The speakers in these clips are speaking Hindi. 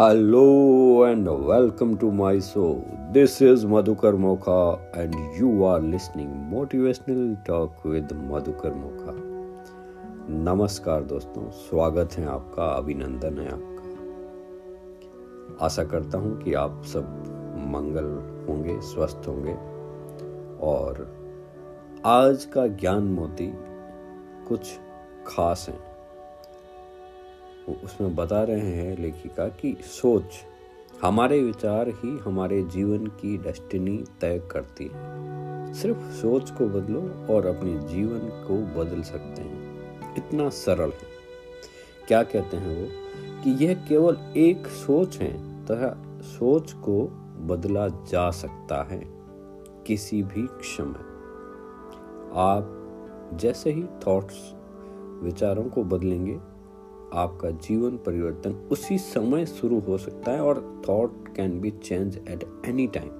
Hello and welcome to my show this is Madhukar Mokha and you are listening motivational talk with Madhukar Mokha नमस्कार दोस्तों, स्वागत है आपका, अभिनंदन है आपका। आशा करता हूँ कि आप सब मंगल होंगे, स्वस्थ होंगे। और आज का ज्ञान मोती कुछ खास हैं। उसमें बता रहे हैं लेखिका कि सोच हमारे विचार ही हमारे जीवन की डेस्टिनी तय करती है। सिर्फ़ सोच को बदलो और अपने जीवन को बदल सकते हैं। इतना सरल है। क्या कहते हैं वो? कि यह केवल एक सोच है, तथा सोच को बदला जा सकता है। किसी भी क्षण आप जैसे ही थॉट्स विचारों को बदलेंगे आपका जीवन परिवर्तन उसी समय शुरू हो सकता है और thought can be change at any time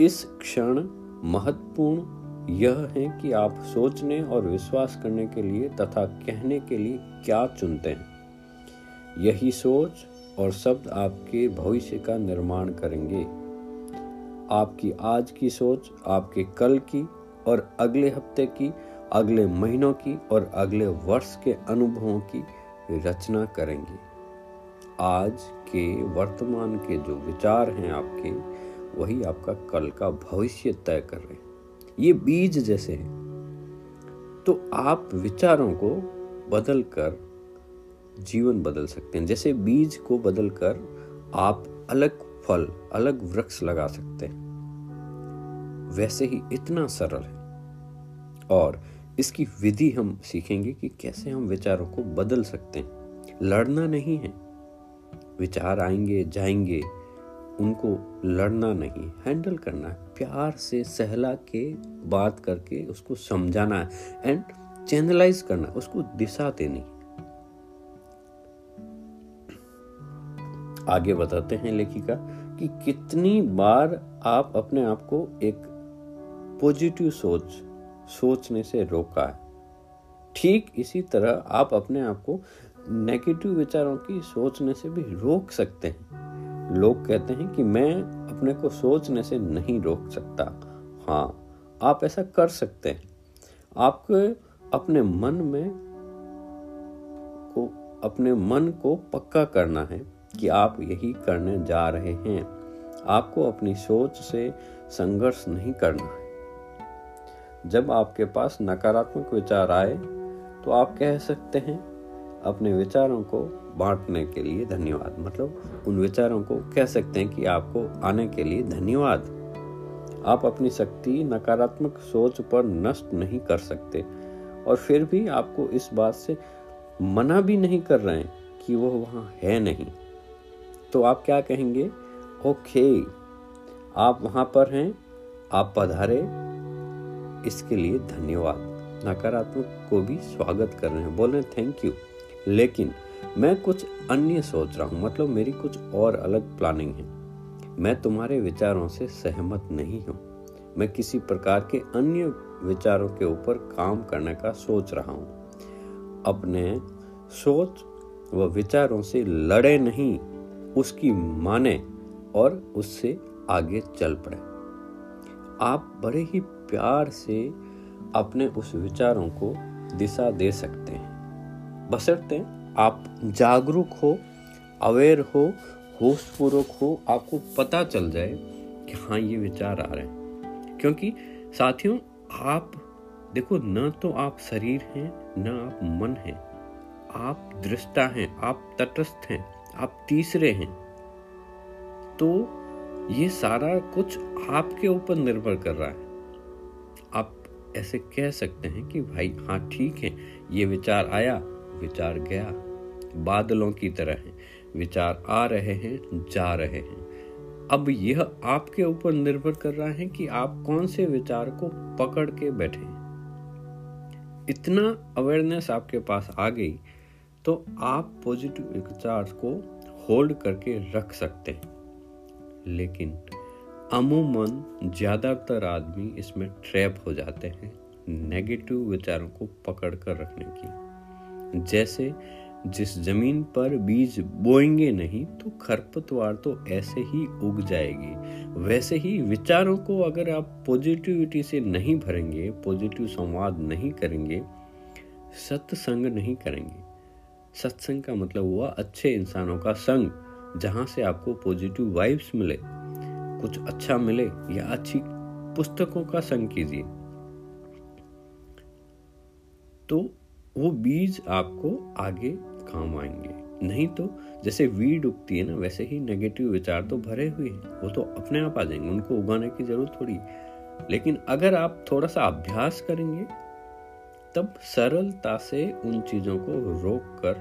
इस क्षण महत्वपूर्ण यह है कि आप सोचने और विश्वास करने के लिए तथा कहने के लिए क्या चुनते हैं। यही सोच और शब्द आपके भविष्य का निर्माण करेंगे। आपकी आज की सोच, आपके कल की और अगले हफ़्ते की अगले महीनों की और अगले वर्ष के अनुभवों की रचना करेंगे। आज के वर्तमान के जो विचार हैं आपके, वही आपका कल का भविष्य तय कर रहे हैं। ये बीज जैसे हैं। तो आप विचारों को बदल कर जीवन बदल सकते हैं। जैसे बीज को बदल कर आप अलग फल, अलग वृक्ष लगा सकते हैं। वैसे ही इतना सरल है। और इसकी विधि हम सीखेंगे कि कैसे हम विचारों को बदल सकते हैं। लड़ना नहीं है। विचार आएँगे, जाएँगे, उनको लड़ना नहीं, हैंडल करना है। प्यार से सहला के, बात करके उसको समझाना है एंड चैनलाइज करना उसको दिशा देनी। आगे बताते हैं लेखिका कि कितनी बार आप अपने आप को एक पॉजिटिव सोच सोचने से रोका है। ठीक इसी तरह आप अपने आप को नेगेटिव विचारों की सोचने से भी रोक सकते हैं। लोग कहते हैं कि मैं अपने को सोचने से नहीं रोक सकता। हाँ आप ऐसा कर सकते हैं। आपको अपने मन में को, अपने मन को पक्का करना है कि आप यही करने जा रहे हैं। आपको अपनी सोच से संघर्ष नहीं करना है। जब आपके पास नकारात्मक विचार आए तो आप कह सकते हैं, अपने विचारों को बांटने के लिए धन्यवाद। मतलब उन विचारों को कह सकते हैं कि आपको आने के लिए धन्यवाद। आप अपनी शक्ति नकारात्मक सोच पर नष्ट नहीं कर सकते। और फिर भी आपको इस बात से मना भी नहीं कर रहे हैं कि वो वहाँ है नहीं। तो आप क्या कहेंगे? ओके, आप वहाँ पर हैं, आप पधारे। इसके लिए धन्यवाद। नकारात्मक को भी स्वागत कर रहे हैं। बोल रहे हैं थैंक यू लेकिन मैं कुछ अन्य सोच रहा हूँ। मतलब मेरी कुछ और अलग प्लानिंग है। मैं तुम्हारे विचारों से सहमत नहीं हूँ। मैं किसी प्रकार के अन्य विचारों के ऊपर काम करने का सोच रहा हूँ। अपने सोच व विचारों से लड़े नहीं। उसकी माने और उससे आगे चल पड़े। आप बड़े ही प्यार से अपने उस विचारों को दिशा दे सकते हैं। बसरते आप जागरूक हो, अवेयर हो, होशपूर्वक हो, आपको पता चल जाए कि हाँ ये विचार आ रहे हैं। क्योंकि साथियों, आप, देखो, न तो आप शरीर हैं, न आप मन हैं। आप दृष्टा हैं, आप तटस्थ हैं, आप तीसरे हैं। तो ये सारा कुछ आपके ऊपर निर्भर कर रहा है। ऐसे कह सकते हैं कि भाई हाँ ठीक है, ये विचार आया, विचार गया। बादलों की तरह है, विचार आ रहे हैं, जा रहे हैं। अब यह आपके ऊपर निर्भर कर रहा है कि आप कौन से विचार को पकड़ के बैठे इतना अवेयरनेस आपके पास आ गई तो आप पॉजिटिव विचार को होल्ड करके रख सकते हैं। लेकिन अमूमन ज़्यादातर आदमी इसमें ट्रैप हो जाते हैं, नेगेटिव विचारों को पकड़ कर रखने की। जैसे जिस ज़मीन पर बीज बोएँगे नहीं तो खरपतवार तो ऐसे ही उग जाएगी। वैसे ही विचारों को अगर आप पॉजिटिविटी से नहीं भरेंगे, पॉजिटिव संवाद नहीं करेंगे, सत्संग नहीं करेंगे। सत्संग का मतलब हुआ अच्छे इंसानों का संग, जहाँ से आपको पॉजिटिव वाइब्स मिले। कुछ अच्छा मिले या अच्छी पुस्तकों का संग कीजिए। तो वो बीज आपको आगे काम आएँगे। नहीं तो जैसे वीड उगती है ना, वैसे ही नेगेटिव विचार तो भरे हुए हैं। वो तो अपने आप आ जाएँगे, उनको उगाने की ज़रूरत थोड़ी लेकिन अगर आप थोड़ा सा अभ्यास करेंगे, तब सरलता से उन चीज़ों को रोक कर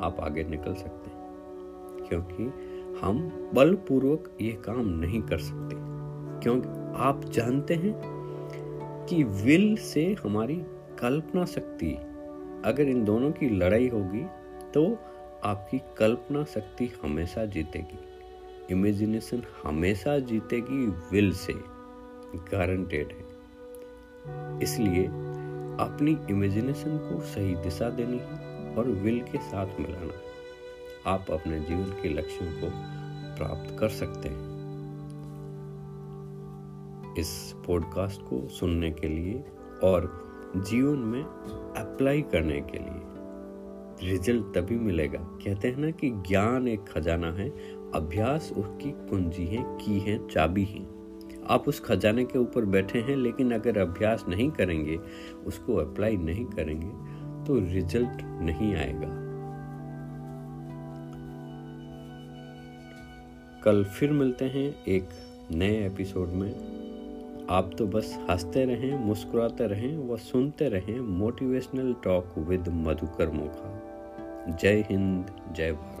आप आगे निकल सकते हैं। क्योंकि हम बलपूर्वक ये काम नहीं कर सकते। क्योंकि आप जानते हैं कि विल से हमारी कल्पना शक्ति, अगर इन दोनों की लड़ाई होगी तो आपकी कल्पना शक्ति हमेशा जीतेगी। इमेजिनेशन हमेशा जीतेगी विल से गारंटेड है। इसलिए अपनी इमेजिनेशन को सही दिशा देनी है और विल के साथ मिलाना है। आप अपने जीवन के लक्ष्यों को प्राप्त कर सकते हैं। इस पॉडकास्ट को सुनने के लिए और जीवन में अप्लाई करने के लिए रिज़ल्ट तभी मिलेगा। कहते हैं ना कि ज्ञान एक खजाना है, अभ्यास उसकी कुंजी है, की है, चाबी है। आप उस खजाने के ऊपर बैठे हैं, लेकिन अगर अभ्यास नहीं करेंगे, उसको अप्लाई नहीं करेंगे तो रिज़ल्ट नहीं आएगा। कल फिर मिलते हैं एक नए एपिसोड में। आप तो बस हँसते रहें, मुस्कुराते रहें व सुनते रहें motivational talk with Madhukar Mokha. जय हिंद, जय भारत।